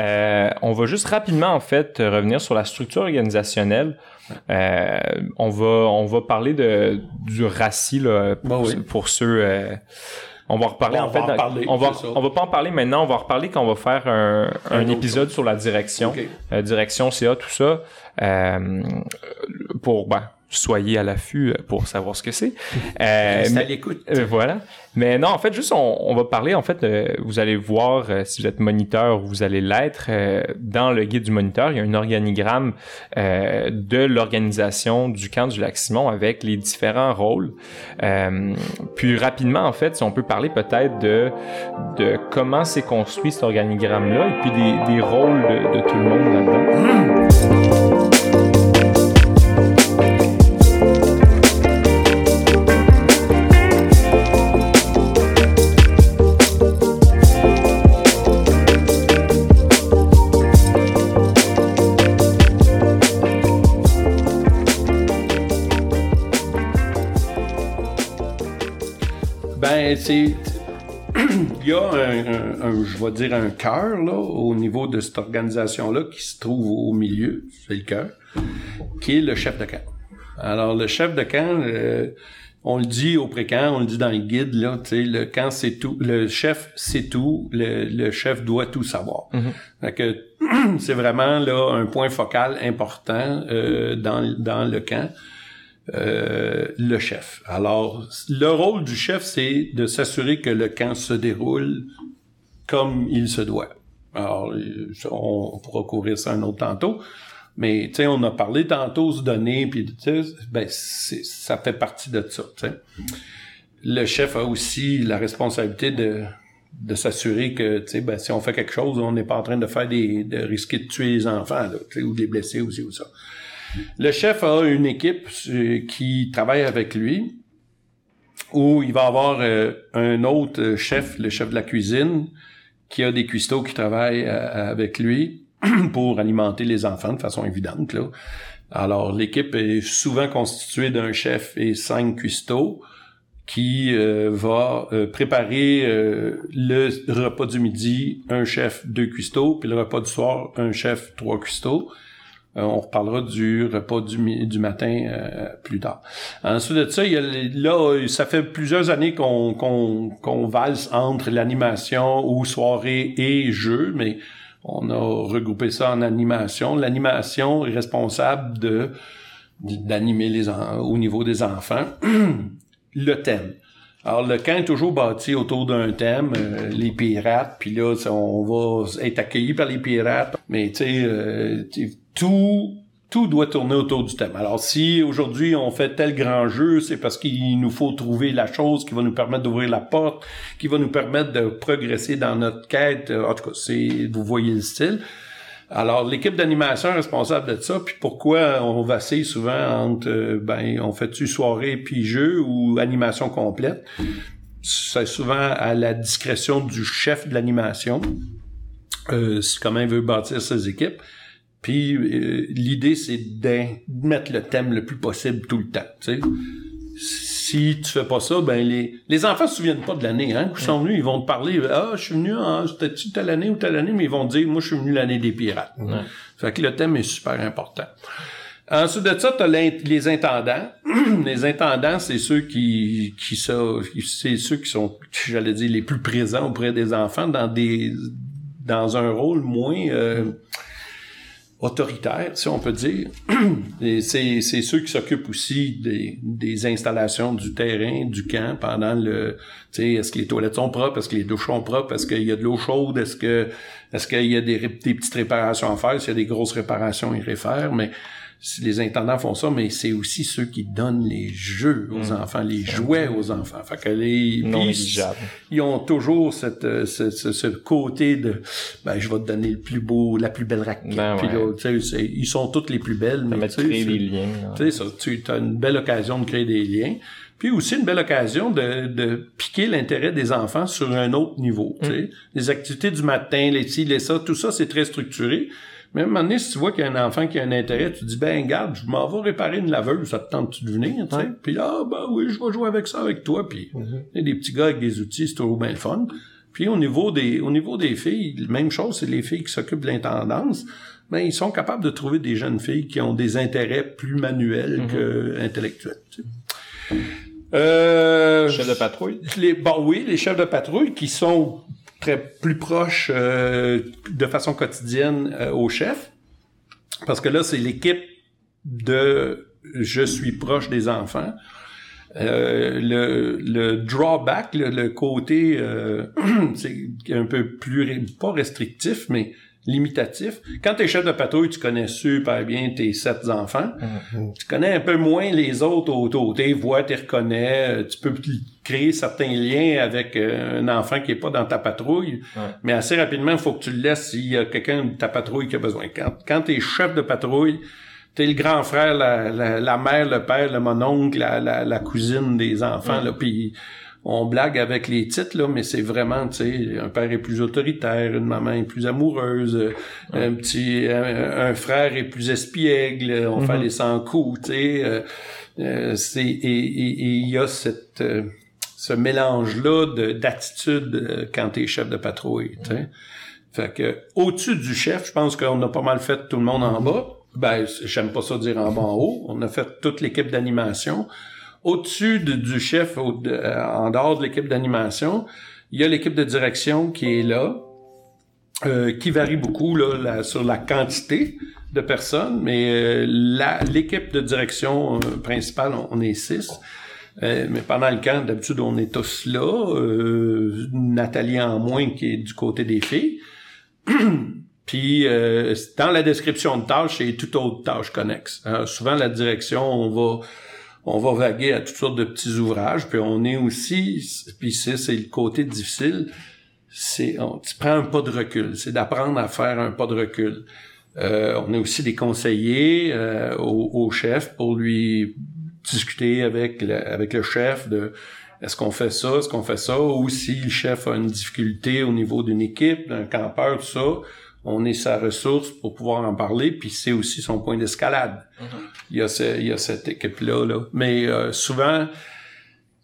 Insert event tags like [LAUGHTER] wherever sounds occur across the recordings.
Euh, on va juste rapidement en fait revenir sur la structure organisationnelle. Euh, on va on va parler de du RACI là, pour, oui. pour ceux. euh, on va reparler On en va fait. en dans- parler, on va on va pas en parler maintenant. On va en reparler quand on va faire un, un, Un autre épisode sur la direction, Ok. euh, direction CA tout ça. Euh, pour ben soyez à l'affût pour savoir ce que c'est. [LAUGHS] Euh, à mais- l'écoute. euh, voilà. Mais non, en fait, juste, on, on va parler, en fait, euh, vous allez voir, euh, si vous êtes moniteur, vous allez l'être, euh, dans le guide du moniteur, il y a un organigramme euh, de l'organisation du camp du Lac-Simon avec les différents rôles. Euh, puis rapidement, en fait, si on peut parler peut-être de, de comment s'est construit cet organigramme-là et puis des, des rôles de, de tout le monde là-dedans. Ben, c'est. [CLEARS THROAT] Il y a un, un- un- je vais dire, un cœur, là, au niveau de cette organisation-là, qui se trouve au milieu, c'est le cœur, qui est le chef de camp. Alors, le chef de camp, euh, on le dit au pré-camp, on le dit dans le guide, là, le camp, c'est tout. Le chef, c'est tout. Le, le chef doit tout savoir. Fait que, [CLEARS THROAT] c'est vraiment, là, un point focal important euh, dans, dans le camp euh, le chef. Alors, le rôle du chef, c'est de s'assurer que le camp se déroule comme il se doit. Alors, on, pourra couvrir ça un autre tantôt. Mais, tu sais, on a parlé tantôt se donner, puis ben, ça fait partie de ça. Le chef a aussi la responsabilité de s'assurer que, tu sais, ben, si on fait quelque chose, on n'est pas en train de faire des, de risquer de tuer les enfants, là, ou de les blesser aussi, ou ça. Le chef a une équipe euh, qui travaille avec lui, où il va avoir euh, un autre chef, le chef de la cuisine, qui a des cuistots qui travaillent euh, avec lui [CLEARS THROAT] pour alimenter les enfants de façon évidente. Alors, l'équipe est souvent constituée d'un chef et cinq cuistots qui va préparer le repas du midi, un chef, deux cuistots, puis le repas du soir, un chef, trois cuistots. Euh, on reparlera du repas du, matin euh, plus tard. Ensuite de ça, il là, ça fait plusieurs années qu'on valse entre l'animation ou soirée et jeu, mais on a regroupé ça en animation. L'animation est responsable de d'animer les au niveau des enfants [CLEARS THROAT] le thème. Alors, le camp est toujours bâti autour d'un thème, euh, les pirates, puis là, on va être accueilli par les pirates, mais tu sais, euh, tout tout doit tourner autour du thème. Alors, si aujourd'hui on fait tel grand jeu, c'est parce qu'il nous faut trouver la chose qui va nous permettre d'ouvrir la porte, qui va nous permettre de progresser dans notre quête. Euh, En tout cas, c'est vous voyez le style. Alors, l'équipe d'animation est responsable de ça. Puis pourquoi on vacille souvent entre, euh, ben, on fait-tu soirée puis jeu ou animation complète? C'est souvent à la discrétion du chef de l'animation. Euh, comment il veut bâtir ses équipes. Puis euh, l'idée, c'est de mettre le thème le plus possible tout le temps. Si tu fais pas ça, ben les, les enfants se souviennent pas de l'année. Hein, quand ils sont venus, ils vont te parler. Ah, je suis venu, en, c'était-tu telle année ou telle année, mais ils vont te dire, moi, je suis venu l'année des pirates. Fait que le thème est super important. Ensuite de ça, tu as les intendants. [CLEARS THROAT] les intendants, c'est ceux qui, qui ça, c'est ceux qui sont, j'allais dire, les plus présents auprès des enfants dans des, dans un rôle moins euh, autoritaire, si on peut dire. [CLEARS THROAT] C'est, ceux qui s'occupent aussi des, des installations du terrain, du camp pendant le, tu sais, est-ce que les toilettes sont propres, est-ce que les douches sont propres, est-ce qu'il y a de l'eau chaude, est-ce que, est-ce qu'il y a des, des petites réparations à faire, s'il y a des grosses réparations, ils réfèrent, mais les intendants font ça, mais c'est aussi ceux qui donnent les jeux aux enfants, les jouets aux enfants. Fait que les, Non ils ont toujours cette, euh, ce, ce, ce côté de ben je vais te donner le plus beau la plus belle raquette Ben ouais. là, ils sont toutes les plus belles mais tu créer des liens. ça tu as une belle occasion de créer des liens puis aussi une belle occasion de, de piquer l'intérêt des enfants sur un autre niveau Mm. les activités du matin les ci les ça tout ça c'est très structuré mais à un moment donné, si tu vois qu'il y a un enfant qui a un intérêt, tu te dis, ben, garde, je m'en vais réparer une laveuse, ça te tente-tu de venir, tu sais? Puis là, ah, ben oui, je vais jouer avec ça avec toi, puis a des petits gars avec des outils, c'est toujours bien le fun. Puis au niveau des au niveau des filles, même chose, c'est les filles qui s'occupent de l'intendance, mais ils sont capables de trouver des jeunes filles qui ont des intérêts plus manuels que intellectuels. tu sais. Euh, Chef de patrouille. les, bon, oui, les chefs de patrouille qui sont très plus proches euh, de façon quotidienne euh, au chef. Parce que là, c'est l'équipe de je suis proche des enfants. Euh, le, le drawback, le, le côté, euh, [CLEARS THROAT] c'est un peu plus, pas restrictif, mais limitatif. Quand t'es chef de patrouille, tu connais super bien tes sept enfants. Tu connais un peu moins les autres autour. Tu les vois, tu les reconnais. euh, Tu peux créer certains liens avec euh, un enfant qui est pas dans ta patrouille. Mais assez rapidement, il faut que tu le laisses s'il y a quelqu'un de ta patrouille qui a besoin. Quand, quand tu es chef de patrouille, t'es le grand frère, la, la, la mère, le père, le mononcle, la, la, la cousine des enfants. Là, puis on blague avec les titres, là, mais c'est vraiment, tu sais, un père est plus autoritaire, une maman est plus amoureuse, euh, un petit, un, un frère est plus espiègle, on fait les 100 coups, tu sais. euh, euh, c'est et il y a cette euh, ce mélange là de d'attitude euh, quand t'es chef de patrouille, tu sais. Fait que au-dessus du chef, je pense qu'on a pas mal fait tout le monde en bas. Ben, j'aime pas ça dire en bas en haut. On a fait toute l'équipe d'animation. Au-dessus de- du chef, euh, en dehors de l'équipe d'animation, il y a l'équipe de direction qui est là, euh, qui varie beaucoup là, sur la quantité de personnes, mais euh, l'équipe de direction euh, principale, on, est six. Euh, mais pendant le camp, d'habitude, on est tous là. Nathalie en moins qui est du côté des filles. [CLEARS THROAT] Puis dans la description de tâches, c'est toute autre tâche connexe. Souvent, la direction, on va on va vaguer à toutes sortes de petits ouvrages. Puis on est aussi, puis c'est c'est le côté difficile, c'est on, tu prends un pas de recul. C'est d'apprendre à faire un pas de recul. Euh, on est aussi des conseillers euh, au, au chef pour lui discuter avec le, avec le chef de est-ce qu'on fait ça, est-ce qu'on fait ça, ou si le chef a une difficulté au niveau d'une équipe, d'un campeur, tout ça, on est sa ressource pour pouvoir en parler, puis c'est aussi son point d'escalade. Il, y a ce- il y a cette équipe-là. Là. Mais euh, souvent,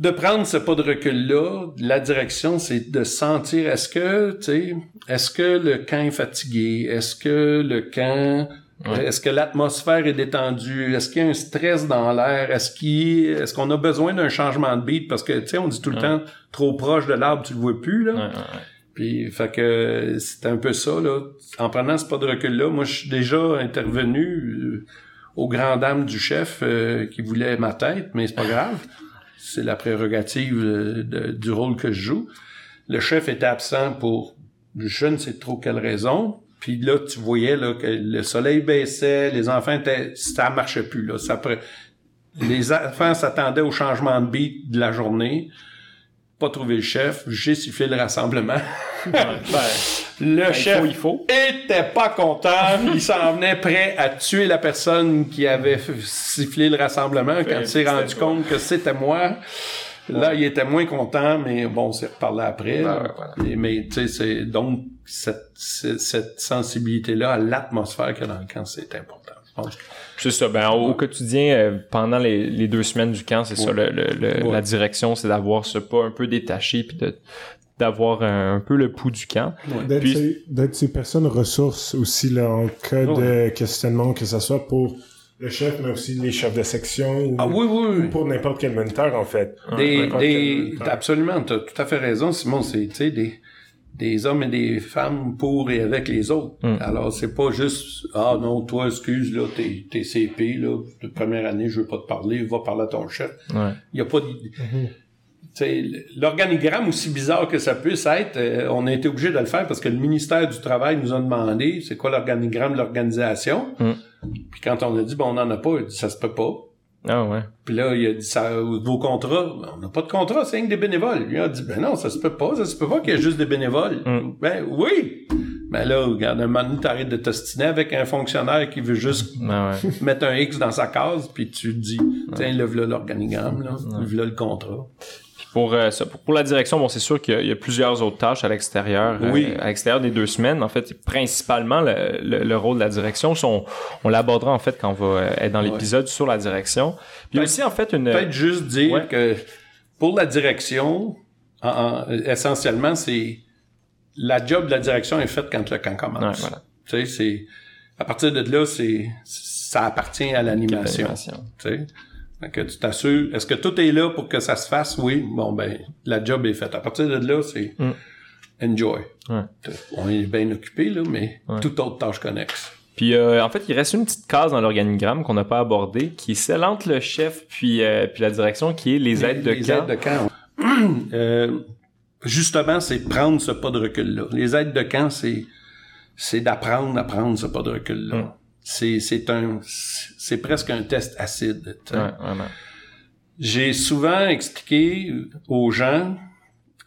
de prendre ce pas de recul-là, la direction, c'est de sentir est-ce que, tu sais, est-ce que le camp est fatigué? Est-ce que le camp Est-ce que l'atmosphère est détendue? Est-ce qu'il y a un stress dans l'air? Est-ce qu'il, est-ce qu'on a besoin d'un changement de beat? Parce que, tu sais, on dit tout le temps, trop proche de l'arbre, tu le vois plus, là. Ouais. Puis, fait que c'est un peu ça, là. En prenant ce pas de recul-là, moi, je suis déjà intervenu euh, aux grandes dames du chef euh, qui voulait ma tête, mais c'est pas grave. C'est la prérogative euh, du rôle que je joue. Le chef était absent pour je ne sais trop quelle raison. Puis là, tu voyais là, que le soleil baissait, les enfants étaient... Ça marchait plus, là. Les enfants s'attendaient au changement de beat de la journée. Pas trouvé le chef. J'ai sifflé le rassemblement. [LAUGHS] le Ben, il chef faut, il faut. était pas content. il s'en venait prêt à tuer la personne qui avait sifflé le rassemblement quand il s'est rendu compte que c'était moi. Là, il était moins content, mais bon, on s'est reparlé après. Ben là. ouais, voilà. Et- mais tu sais, c'est donc cette, cette, sensibilité-là à l'atmosphère a dans le camp, c'est important. C'est ça. Ben, au, au quotidien, euh, pendant les, les deux semaines du camp, c'est ça, le, le- le- Ouais. la direction, c'est d'avoir ce pas un peu détaché, puis de d'avoir un, un peu le pouls du camp. D'être ces, d'être ces personnes ressources aussi, là, en cas de questionnement, que ce soit pour le chef, mais aussi les chefs de section, ou, Ah oui, oui, ou oui. pour n'importe quel moniteur, en fait. Des, n'importe des, quel moniteur. absolument, t'as tout à fait raison, Simon. C'est, tu sais, des, des hommes et des femmes pour et avec les autres. Mm. Alors, c'est pas juste, ah non, toi, excuse, là, t'es, t'es CP, là, de première année, je veux pas te parler, va parler à ton chef. Ouais. Il y a pas de... L'organigramme, aussi bizarre que ça puisse être, euh, on a été obligé de le faire parce que le ministère du Travail nous a demandé c'est quoi l'organigramme de l'organisation? Mm. Puis quand on a dit, bon, on n'en a pas, il a dit, ça se peut pas. Ah ouais. Puis là, il a dit, ça, vos contrats, on n'a pas de contrat, c'est rien que des bénévoles. Lui a dit, ben non, ça se peut pas, ça se peut pas qu'il y ait juste des bénévoles. Mm. Ben oui! Ben là, regarde, un moment donné, t'arrêtes de t'ostiner avec un fonctionnaire qui veut juste Ah ouais. mettre un X dans sa case, puis tu te dis, tiens, lève là l'organigramme, là, lève là le contrat. Pour, euh, ça, pour, pour la direction, bon, c'est sûr qu'il y a- il y, a plusieurs autres tâches à l'extérieur. euh, à l'extérieur des deux semaines. En fait, principalement, le, le, le rôle de la direction, on, on l'abordera en fait quand on va euh, être dans l'épisode sur la direction. Puis aussi en fait une... Peut-être juste dire Ouais. que pour la direction, en- en- essentiellement, c'est la job de la direction est faite quand le camp commence. Ouais, voilà. Tu sais, c'est à partir de là, c'est ça appartient à l'animation. L'animation. Tu sais. Fait que tu t'assures, est-ce que tout est là pour que ça se fasse? Oui. Bon, ben, la job est faite. À partir de là, c'est Mm. enjoy. Ouais. On est bien occupé, là, mais Ouais. toute autre tâche connexe. Puis euh, en fait, il reste une petite case dans l'organigramme qu'on n'a pas abordée, qui est celle entre le chef puis, euh, puis la direction, qui est les aides de les camp. aides de camp. [CLEARS THROAT] Euh, justement, c'est prendre ce pas de recul-là. Les aides de camp, c'est c'est d'apprendre à prendre ce pas de recul-là. Mm. C'est c'est un c'est presque un test acide. Ouais. J'ai souvent expliqué aux gens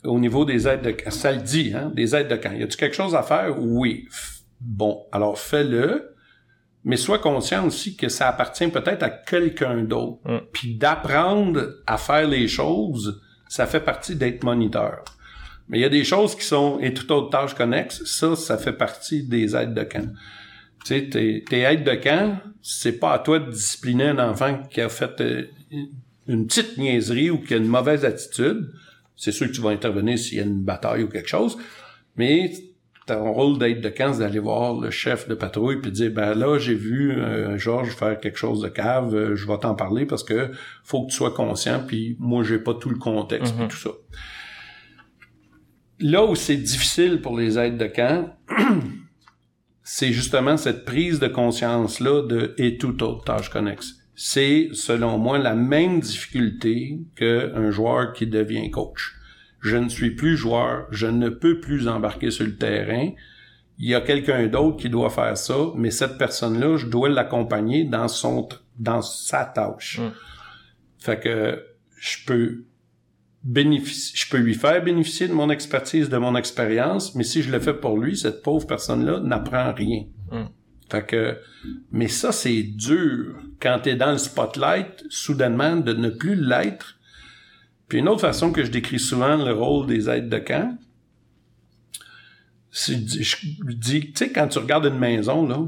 au niveau des aides de camp. Ça le dit, hein, des aides de camp. Y a-tu quelque chose à faire? Oui. Bon, alors fais-le, mais sois conscient aussi que ça appartient peut-être à quelqu'un d'autre. Mm. Puis d'apprendre à faire les choses, ça fait partie d'être moniteur. Mais il y a des choses qui sont, et toute autre tâche connexe, ça, ça fait partie des aides de camp. Tu sais, tes, tes aides de camp, c'est pas à toi de discipliner un enfant qui a fait euh, une petite niaiserie ou qui a une mauvaise attitude. C'est sûr que tu vas intervenir s'il y a une bataille ou quelque chose, mais ton rôle d'aide de camp, c'est d'aller voir le chef de patrouille puis dire ben là j'ai vu euh, Georges faire quelque chose de cave, euh, je vais t'en parler parce que faut que tu sois conscient puis moi j'ai pas tout le contexte puis Mhm. tout ça. Là où c'est difficile pour les aides de camp, [CLEARS THROAT] c'est justement cette prise de conscience là de et toute autre tâche connexe. C'est selon moi la même difficulté qu'un joueur qui devient coach je ne suis plus joueur, je ne peux plus embarquer sur le terrain. Il y a quelqu'un d'autre qui doit faire ça, mais cette personne-là, je dois l'accompagner dans son dans sa tâche. Mm. Fait que je peux je peux lui faire bénéficier de mon expertise, de mon expérience, mais si je le fais pour lui, cette pauvre personne-là n'apprend rien. Mm. Fait que, mais ça, c'est dur quand tu es dans le spotlight, soudainement, de ne plus l'être puis une autre façon que je décris souvent le rôle des aides de camp, c'est, je dis, tu sais, quand tu regardes une maison, là,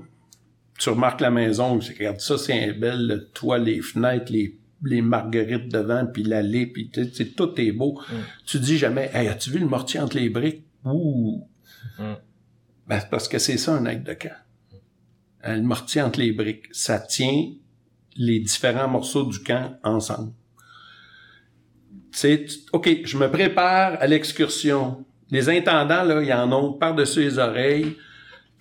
tu remarques la maison, tu regardes ça, c'est un bel le toit, les fenêtres, les, les marguerites devant, puis l'allée, puis tout est beau. Tu dis jamais, hey, as-tu vu le mortier entre les briques? Ouh! Mm. Ben, parce que c'est ça un aide de camp. Euh, Le mortier entre les briques, ça tient les différents morceaux du camp ensemble c'est OK, je me prépare à l'excursion. Les intendants, là, ils en ont par-dessus les oreilles.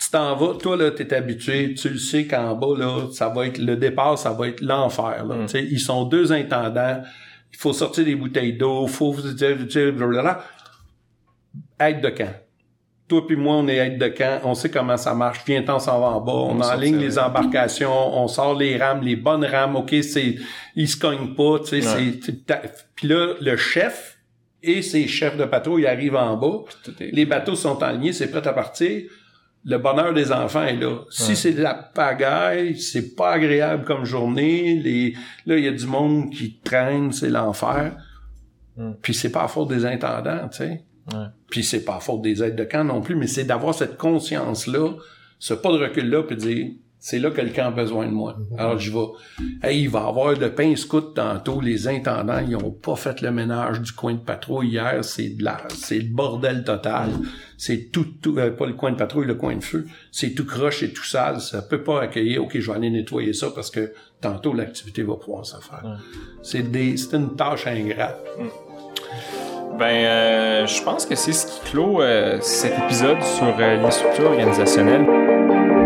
Tu t'en vas, toi, là, t'es habitué, tu le sais qu'en bas, là, ça va être, le départ, ça va être l'enfer, là. Tu sais, ils sont deux intendants. Il faut sortir des bouteilles d'eau, faut, tu sais, blablabla. Aide de camp. Toi puis moi, on est aide de camp, on sait comment ça marche. Viens-t'en, on s'en va en bas, on, On enligne les embarcations, on sort les rames, les bonnes rames, ok, c'est, ils se cognent pas, tu sais, Ouais. puis là, le chef et ses chefs de bateau, ils arrivent en bas, est- les bateaux sont alignés, c'est prêt à partir. Le bonheur des enfants est là. Si Ouais. c'est de la pagaille, c'est pas agréable comme journée. Les, là, il y a du monde qui traîne, c'est l'enfer. Mm. Puis c'est pas à faute des intendants, tu sais. Ouais. Puis c'est pas à faute des aides de camp non plus, mais c'est d'avoir cette conscience-là, ce pas de recul-là, puis dire, c'est là que le camp a besoin de moi. Alors je vais. Hey, il va y avoir de pain scout tantôt. Les intendants, ils ont pas fait le ménage du coin de patrouille hier. C'est de la, c'est le bordel total. C'est tout, tout euh, pas le coin de patrouille, le coin de feu. C'est tout croche et tout sale. Ça peut pas accueillir. Ok, je vais aller nettoyer ça parce que tantôt l'activité va pouvoir se faire. C'est des, c'est une tâche ingrate. Ben, euh, je pense que c'est ce qui clôt euh, cet épisode sur les structures organisationnelles.